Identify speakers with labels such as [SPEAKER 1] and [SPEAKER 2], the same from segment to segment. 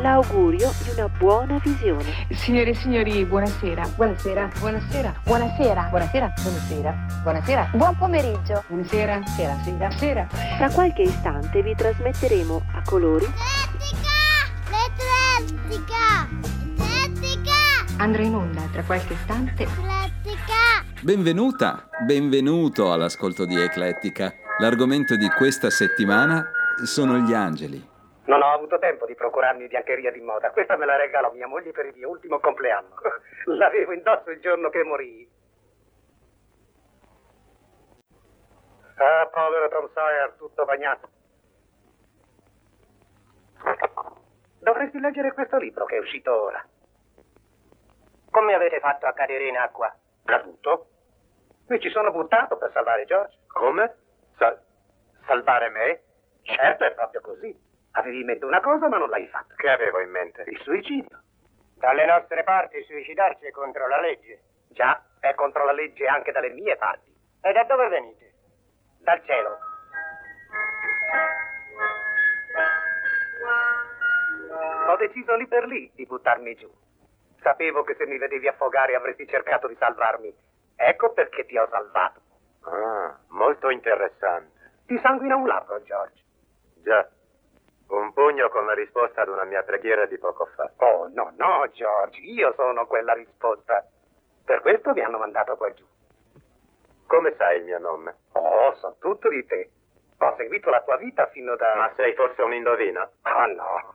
[SPEAKER 1] l'augurio di una buona visione.
[SPEAKER 2] Signore e signori, buonasera.
[SPEAKER 3] Buonasera.
[SPEAKER 2] Buonasera.
[SPEAKER 3] Buonasera. Buonasera. Buonasera. Buonasera. Buon pomeriggio.
[SPEAKER 2] Buonasera.
[SPEAKER 3] Sera, sera.
[SPEAKER 2] Sera.
[SPEAKER 1] Tra qualche istante vi trasmetteremo a colori
[SPEAKER 4] L'Eclettica! L'Eclettica!
[SPEAKER 2] Andrà in onda tra qualche istante
[SPEAKER 4] L'Eclettica!
[SPEAKER 5] Benvenuta, benvenuto all'ascolto di Eclettica. L'argomento di questa settimana sono gli angeli.
[SPEAKER 6] Non ho avuto tempo di procurarmi biancheria di moda. Questa me la regalò mia moglie per il mio ultimo compleanno. L'avevo indosso il giorno che morì. Ah, povero Tom Sawyer, tutto bagnato. Dovresti leggere questo libro che è uscito ora. Come avete fatto a cadere in acqua? Caduto? Mi ci sono buttato per salvare George. Come? salvare me? Certo, è proprio così. Avevi in mente una cosa ma non l'hai fatta. Che avevo in mente? Il suicidio. Dalle nostre parti suicidarsi è contro la legge. Già, è contro la legge anche dalle mie parti. E da dove venite? Dal cielo. Ho deciso lì per lì di buttarmi giù. Sapevo che se mi vedevi affogare avresti cercato di salvarmi. Ecco perché ti ho salvato.
[SPEAKER 7] Ah, molto interessante.
[SPEAKER 6] Ti sanguina un labbro, George.
[SPEAKER 7] Già. Un pugno come risposta ad una mia preghiera di poco fa.
[SPEAKER 6] Oh, no, no, George, io sono quella risposta. Per questo mi hanno mandato qua giù.
[SPEAKER 7] Come sai il mio nome?
[SPEAKER 6] Oh, so tutto di te. Ho seguito la tua vita fino da...
[SPEAKER 7] Ma sei forse un indovino?
[SPEAKER 6] Ah, no.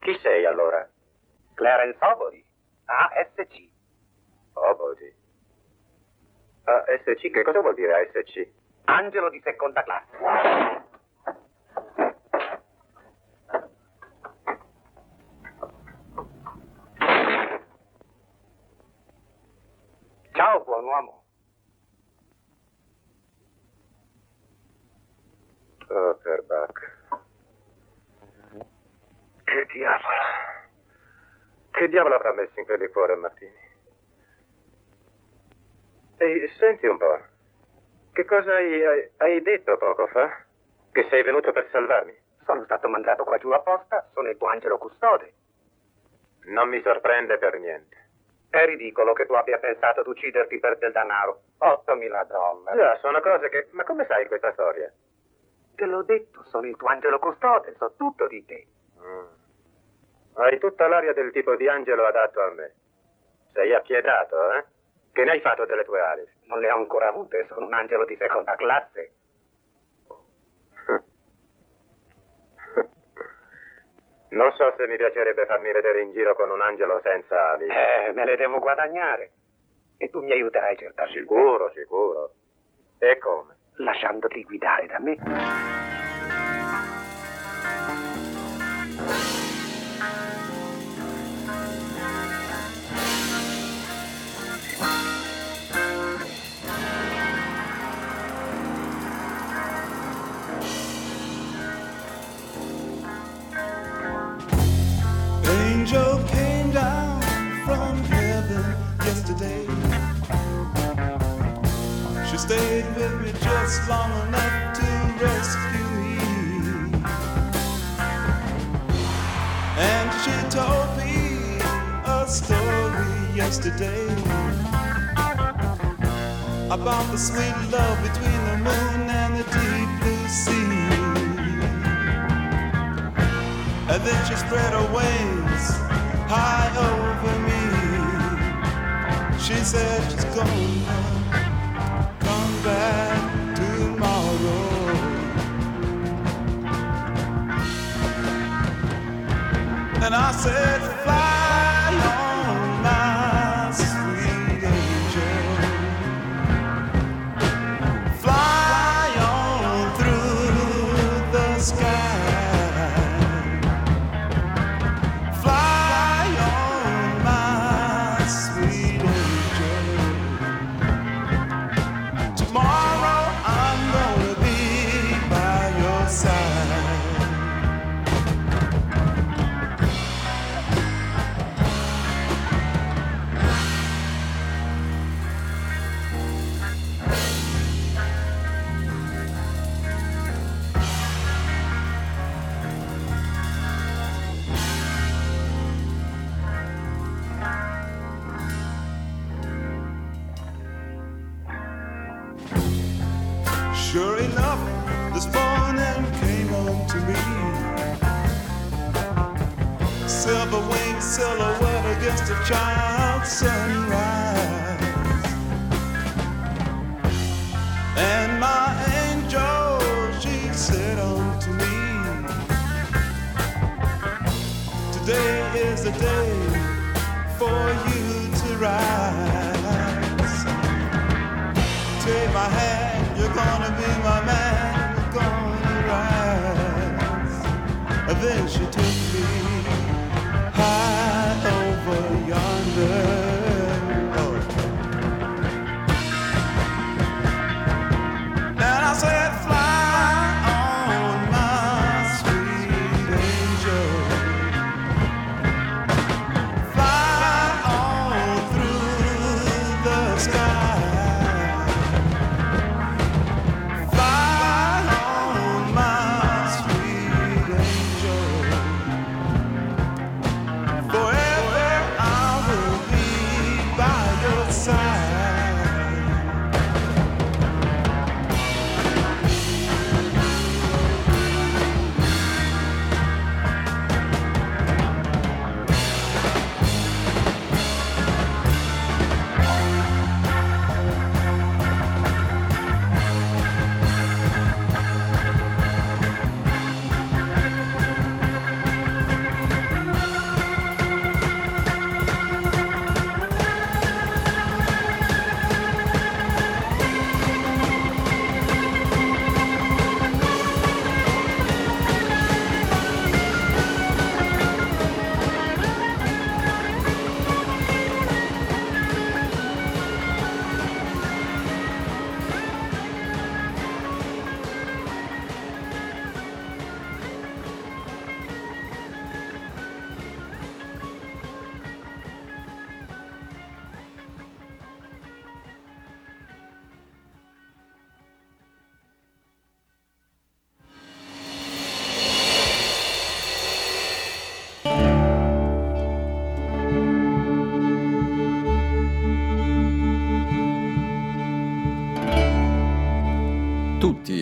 [SPEAKER 7] Chi sei allora?
[SPEAKER 6] Clarence Obody. ASC.
[SPEAKER 7] Obodi. ASC, che cosa vuol dire ASC?
[SPEAKER 6] Angelo di seconda classe. Ciao, buon uomo.
[SPEAKER 7] Oh, per Bach. Che diavolo. Che diavolo avrà messo in quel liquore Martini? Ehi, senti un po'. Che cosa hai, hai- hai detto poco fa? Che sei venuto per salvarmi?
[SPEAKER 6] Sono stato mandato qua giù apposta, sono il tuo angelo custode.
[SPEAKER 7] Non mi sorprende per niente.
[SPEAKER 6] È ridicolo che tu abbia pensato di ucciderti per del denaro. 8.000 dollari.
[SPEAKER 7] Già, sono cose che... Ma come sai questa storia?
[SPEAKER 6] Te l'ho detto, sono il tuo angelo custode, so tutto di te.
[SPEAKER 7] Mm. Hai tutta l'aria del tipo di angelo adatto a me. Sei appiedato, eh? Che ne hai fatto delle tue ali?
[SPEAKER 6] Non le ho ancora avute, sono un angelo di seconda classe.
[SPEAKER 7] Non so se mi piacerebbe farmi vedere in giro con un angelo senza ali.
[SPEAKER 6] Eh, me le devo guadagnare. E tu mi aiuterai certamente.
[SPEAKER 7] Sicuro, sicuro. E come?
[SPEAKER 6] Lasciandoti guidare da me.
[SPEAKER 8] Long enough to rescue me. And she told me a story yesterday about the sweet love between the moon and the deep blue sea. And then she spread her wings high over me. She said she's gonna And I said, fly Silver winged silhouette against a child's sunrise. And my angel, she said unto me, Today is the day for you to rise. Take my hand, you're gonna be my man, you're gonna rise. Then she took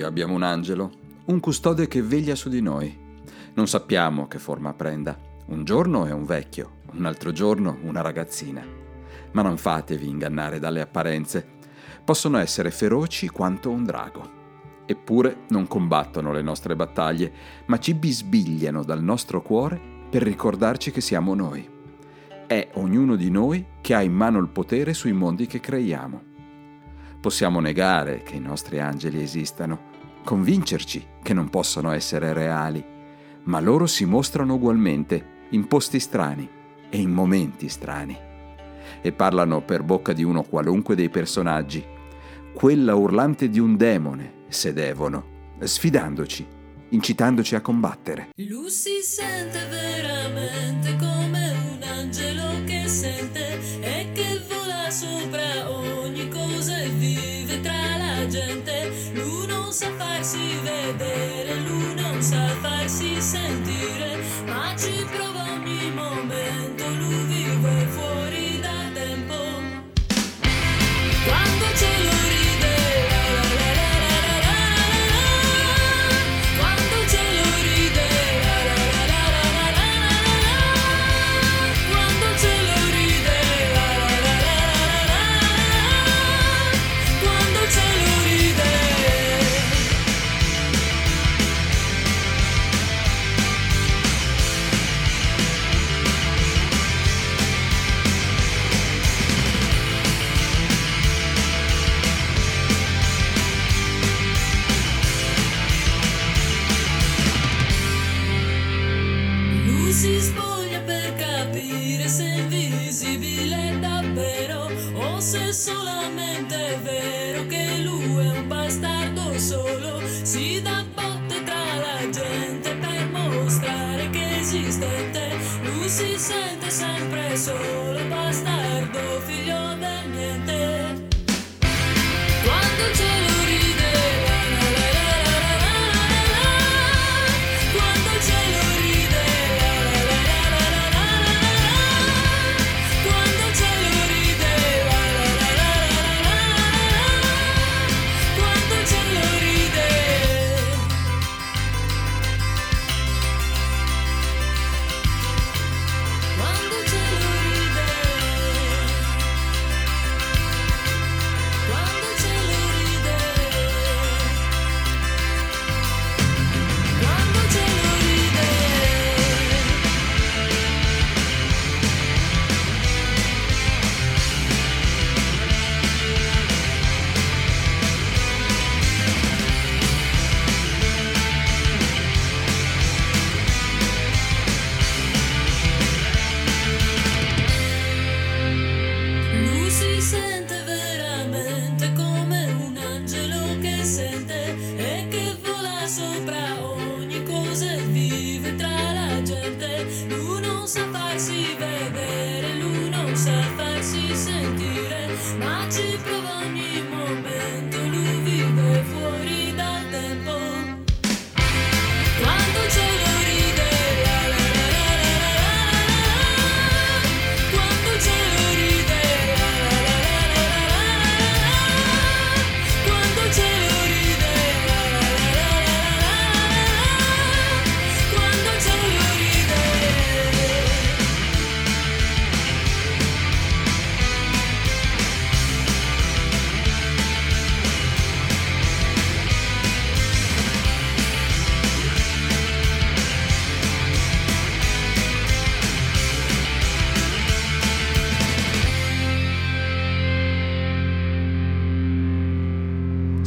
[SPEAKER 5] abbiamo un angelo, un custode che veglia su di noi. Non sappiamo che forma prenda. Un giorno è un vecchio, un altro giorno una ragazzina. Ma non fatevi ingannare dalle apparenze. Possono essere feroci quanto un drago. Eppure non combattono le nostre battaglie, ma ci bisbigliano dal nostro cuore per ricordarci che siamo noi. È ognuno di noi che ha in mano il potere sui mondi che creiamo. Possiamo negare che i nostri angeli esistano, convincerci che non possono essere reali, ma loro si mostrano ugualmente in posti strani e in momenti strani. E parlano per bocca di uno qualunque dei personaggi, quella urlante di un demone, se devono, sfidandoci, incitandoci a combattere.
[SPEAKER 9] Lui si sente veramente come un angelo che sente e che vola sopra ogni farsi vedere, lui non sa farsi sentire, ma ci prova ogni momento, lui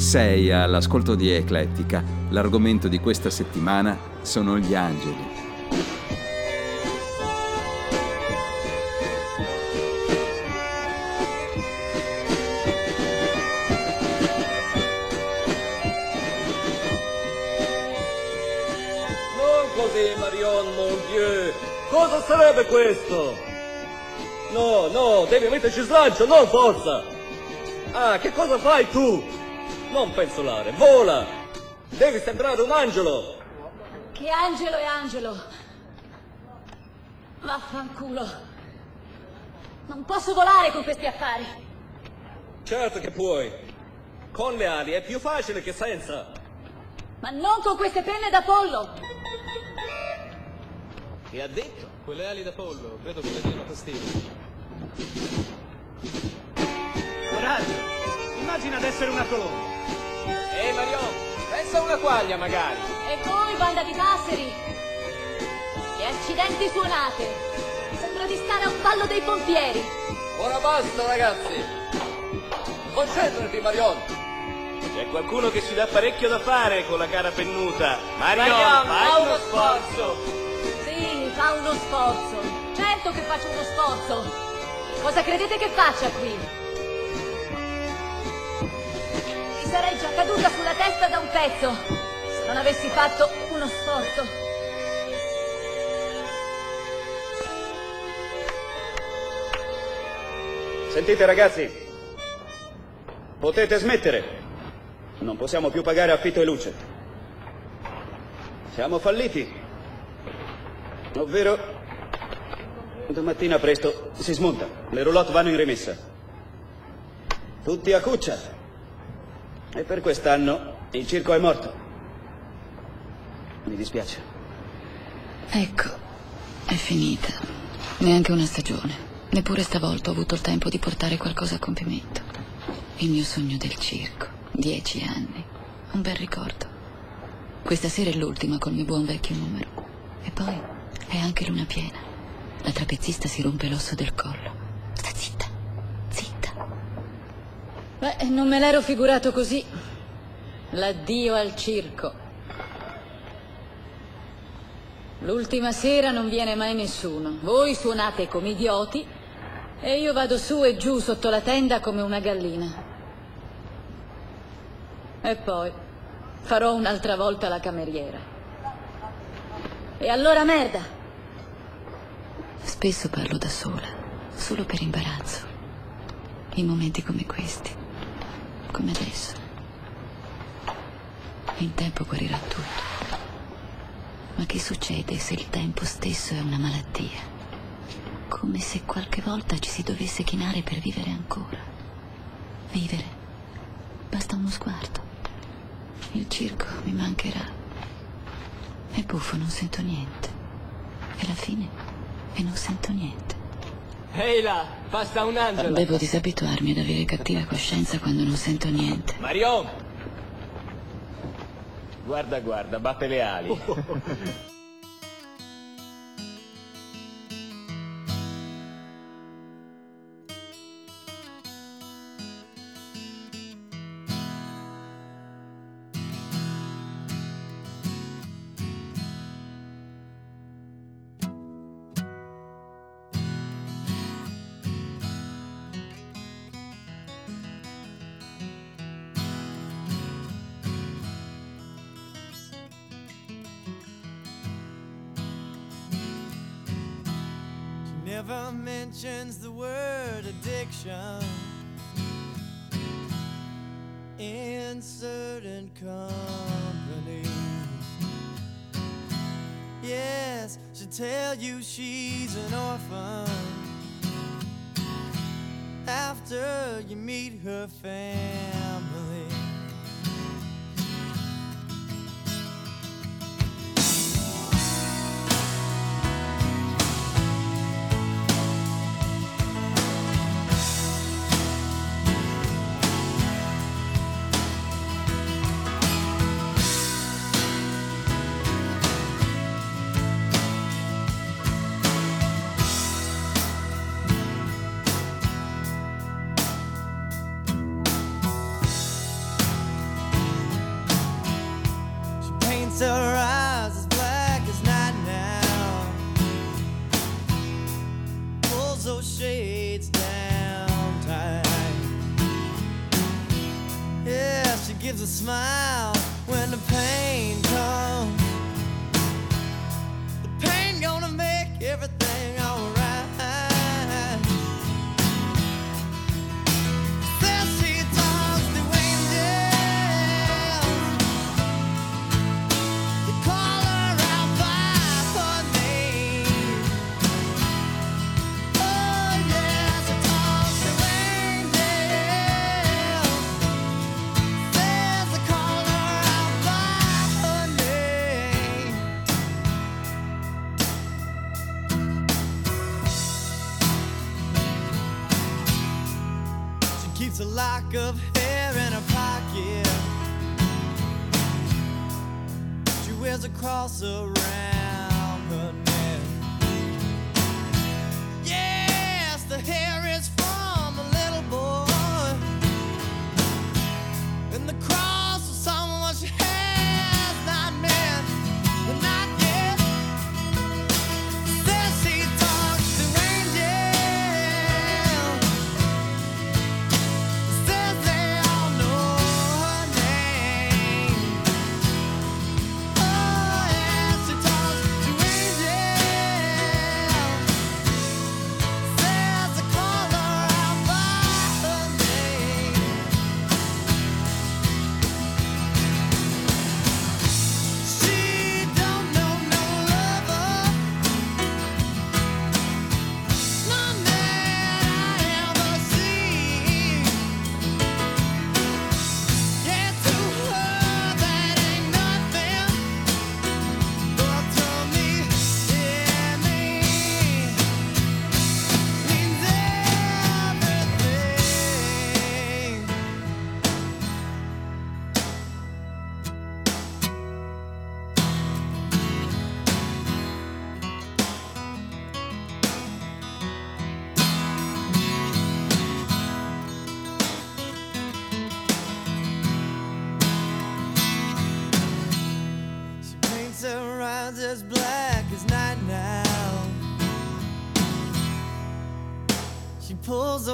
[SPEAKER 5] Sei all'ascolto di Eclettica. L'argomento di questa settimana sono gli angeli.
[SPEAKER 10] Non così, Marion, mon Dieu! Cosa sarebbe questo? No, no, devi metterci slancio, non forza! Ah, che cosa fai tu? Non pensolare, vola! Devi sembrare un angelo!
[SPEAKER 11] Che angelo è angelo? Vaffanculo. Non posso volare con questi affari.
[SPEAKER 10] Certo che puoi! Con le ali è più facile che senza!
[SPEAKER 11] Ma non con queste penne da pollo.
[SPEAKER 10] Che ha detto?
[SPEAKER 12] Quelle ali da pollo, credo che le diano fastidio.
[SPEAKER 6] Coraggio! Immagina d'essere una colomba.
[SPEAKER 12] Ehi Marion, pensa a una quaglia magari.
[SPEAKER 11] E voi, banda di passeri. Che accidenti suonate. Sembra di stare a un ballo dei pompieri.
[SPEAKER 10] Ora basta, ragazzi! Concentrati, Marion!
[SPEAKER 12] C'è qualcuno che ci dà parecchio da fare con la cara pennuta. Marion,
[SPEAKER 11] Marion,
[SPEAKER 12] fai
[SPEAKER 11] fa
[SPEAKER 12] uno
[SPEAKER 11] uno
[SPEAKER 12] sforzo!
[SPEAKER 11] Sì, fa uno sforzo. Certo che faccio uno sforzo. Cosa credete che faccia qui? Sarei già caduta sulla testa da un pezzo se non avessi fatto uno sforzo.
[SPEAKER 13] Sentite ragazzi, potete smettere. Non possiamo più pagare affitto e luce. Siamo falliti. Ovvero, domattina presto si smonta. Le roulotte vanno in rimessa. Tutti a cuccia. E per quest'anno il circo è morto. Mi dispiace.
[SPEAKER 14] Ecco, è finita. Neanche una stagione. Neppure stavolta ho avuto il tempo di portare qualcosa a compimento. Il mio sogno del circo. Dieci anni. Un bel ricordo. Questa sera è l'ultima col mio buon vecchio numero. E poi è anche luna piena. La trapezzista si rompe l'osso del collo.
[SPEAKER 11] Beh, non me l'ero figurato così. L'addio al circo. L'ultima sera non viene mai nessuno. Voi suonate come idioti e io vado su e giù sotto la tenda come una gallina. E poi farò un'altra volta la cameriera. E allora merda.
[SPEAKER 14] Spesso parlo da sola, solo per imbarazzo. In momenti come questi, come adesso. In tempo guarirà tutto. Ma che succede se il tempo stesso è una malattia? Come se qualche volta ci si dovesse chinare per vivere ancora. Vivere. Basta uno sguardo. Il circo mi mancherà. È buffo, non sento niente. E la fine? E non sento niente.
[SPEAKER 12] Ehi là, basta un angelo!
[SPEAKER 14] Devo disabituarmi ad avere cattiva coscienza quando non sento niente.
[SPEAKER 12] Marion! Guarda, guarda, batte le ali.
[SPEAKER 8] after you meet her family.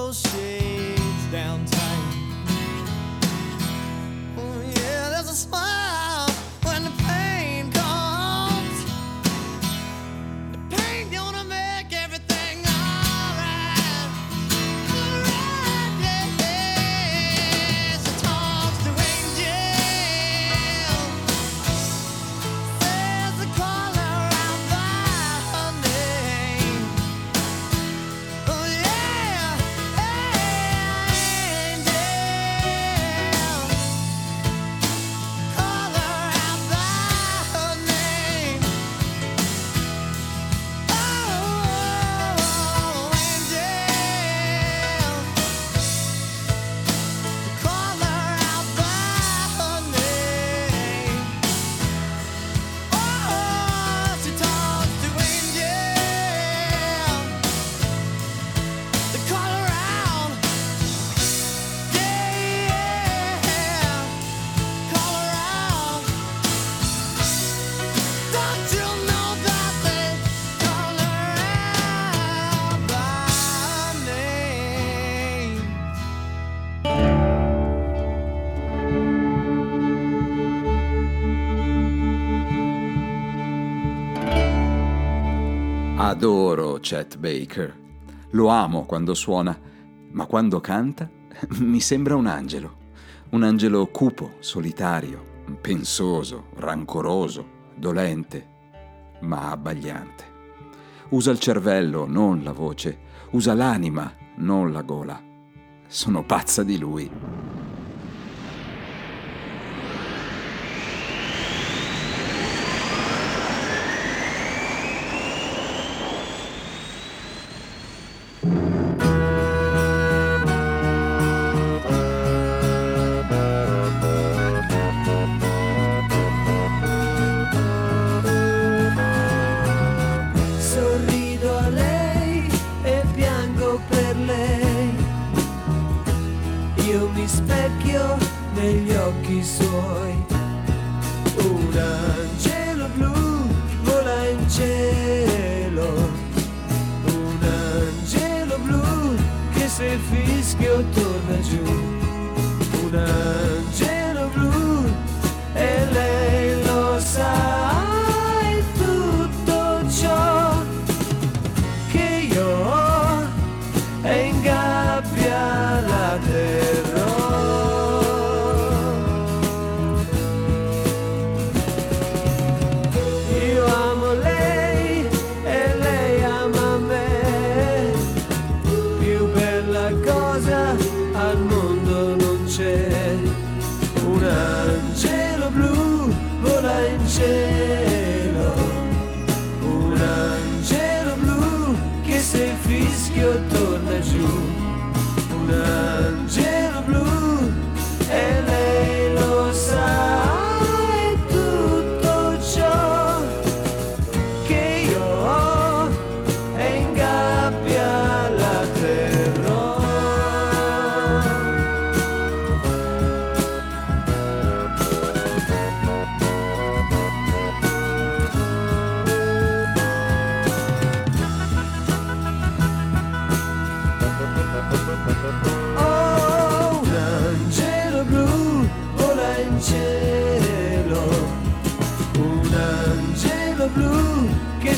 [SPEAKER 15] bullshit.
[SPEAKER 5] Adoro Chet Baker. Lo amo quando suona, ma quando canta mi sembra un angelo. Un angelo cupo, solitario, pensoso, rancoroso, dolente, ma abbagliante. Usa il cervello, non la voce. Usa l'anima, non la gola. Sono pazza di lui.
[SPEAKER 15] negli occhi suoi. Un angelo blu vola in cielo, un angelo blu che se fischio torna giù. Un angelo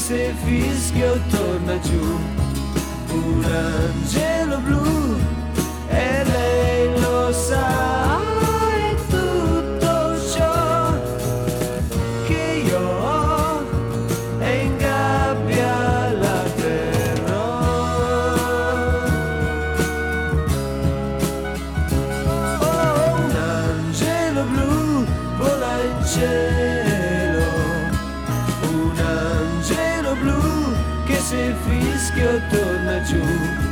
[SPEAKER 16] che se fischio torna giù, un angelo torna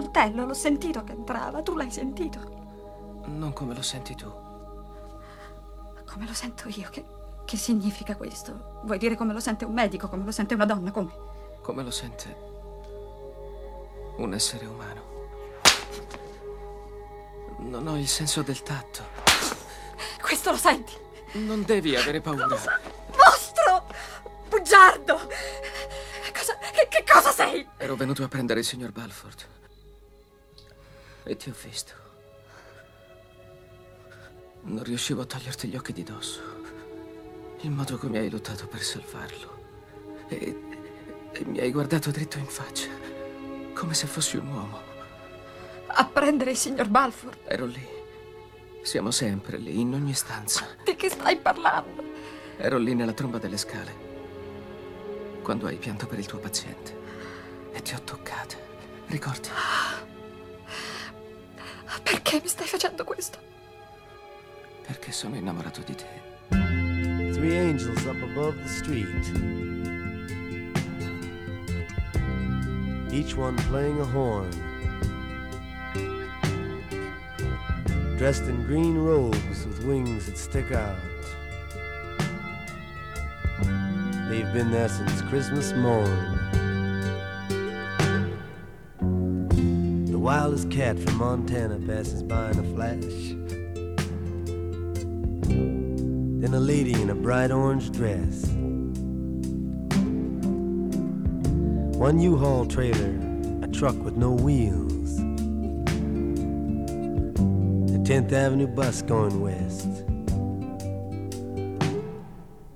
[SPEAKER 17] coltello. L'ho sentito che entrava. Tu l'hai sentito.
[SPEAKER 18] Non come lo senti tu.
[SPEAKER 17] Come lo sento io? Che, che significa questo? Vuoi dire come lo sente un medico? Come lo sente una donna? Come?
[SPEAKER 18] Come lo sente un essere umano. Non ho il senso del tatto.
[SPEAKER 17] Questo lo senti?
[SPEAKER 18] Non devi avere paura.
[SPEAKER 17] Mostro! Bugiardo! Cosa, che, che cosa sei?
[SPEAKER 18] Ero venuto a prendere il signor Balford. E ti ho visto. Non riuscivo a toglierti gli occhi di dosso. Il modo come hai lottato per salvarlo. E, e mi hai guardato dritto in faccia. Come se fossi un uomo.
[SPEAKER 17] A prendere il signor Balfour?
[SPEAKER 18] Ero lì. Siamo sempre lì, in ogni stanza.
[SPEAKER 17] Di che stai parlando?
[SPEAKER 18] Ero lì nella tromba delle scale. Quando hai pianto per il tuo paziente. E ti ho toccata. Ricordi?
[SPEAKER 17] Perché mi stai facendo questo?
[SPEAKER 18] Perché sono innamorato di te.
[SPEAKER 16] Three angels up above the street. Each one playing a horn. Dressed in green robes with wings that stick out. They've been there since Christmas morn. Wildest cat from Montana passes by in a flash. Then a lady in a bright orange dress. One U-Haul trailer, a truck with no wheels. The 10th Avenue bus going west.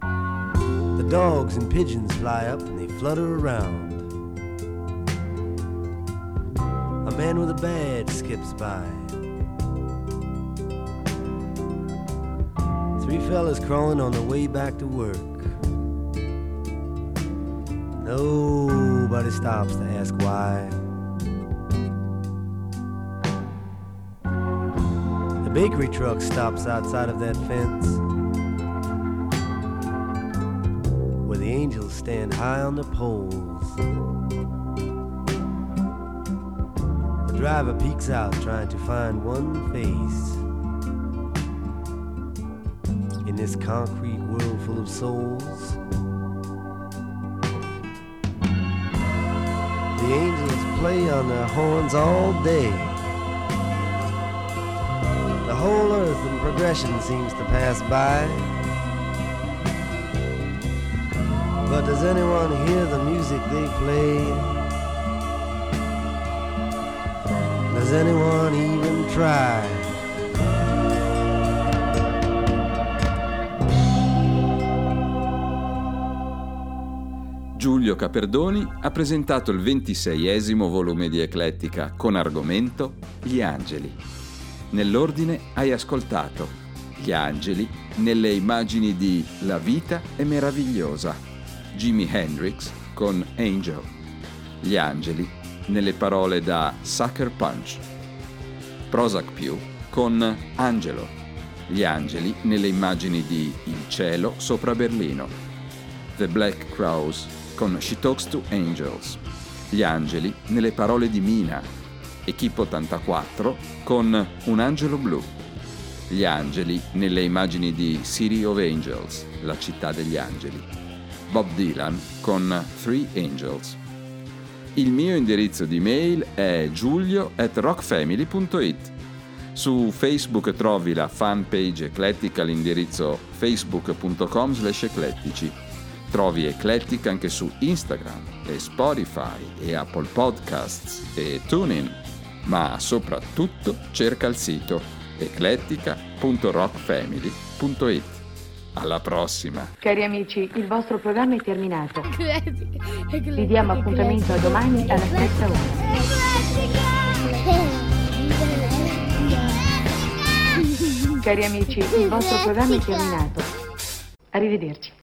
[SPEAKER 16] The dogs and pigeons fly up and they flutter around. Man with a badge skips by. Three fellas crawling on their way back to work. Nobody stops to ask why. The bakery truck stops outside of that fence. Where the angels stand high on the poles. Driver peeks out trying to find one face in this concrete world full of souls. The angels play on their horns all day. The whole earth in progression seems to pass by. But does anyone hear the music they play? Has anyone even tried?
[SPEAKER 5] Giulio Caperdoni ha presentato il ventiseiesimo volume di Eclettica con argomento Gli angeli. Nell'ordine hai ascoltato Gli angeli nelle immagini di La vita è meravigliosa, Jimi Hendrix con Angel. Gli angeli nelle parole da Sucker Punch. Prozac Più con Angelo. Gli angeli nelle immagini di Il cielo sopra Berlino. The Black Crows con She Talks to Angels. Gli angeli nelle parole di Mina. Equipe 84 con Un angelo blu. Gli angeli nelle immagini di City of Angels, la città degli angeli. Bob Dylan con Three Angels. Il mio indirizzo di mail è giulio at rockfamily.it. Su Facebook trovi la fanpage eclettica all'indirizzo facebook.com slash eclettici. Trovi Eclettica anche su Instagram e Spotify e Apple Podcasts e TuneIn, ma soprattutto cerca il sito eclettica.rockfamily.it. Alla prossima!
[SPEAKER 2] Cari amici, il vostro programma è terminato. Vi diamo appuntamento a domani alla stessa ora. Cari amici, il vostro programma è terminato. Arrivederci.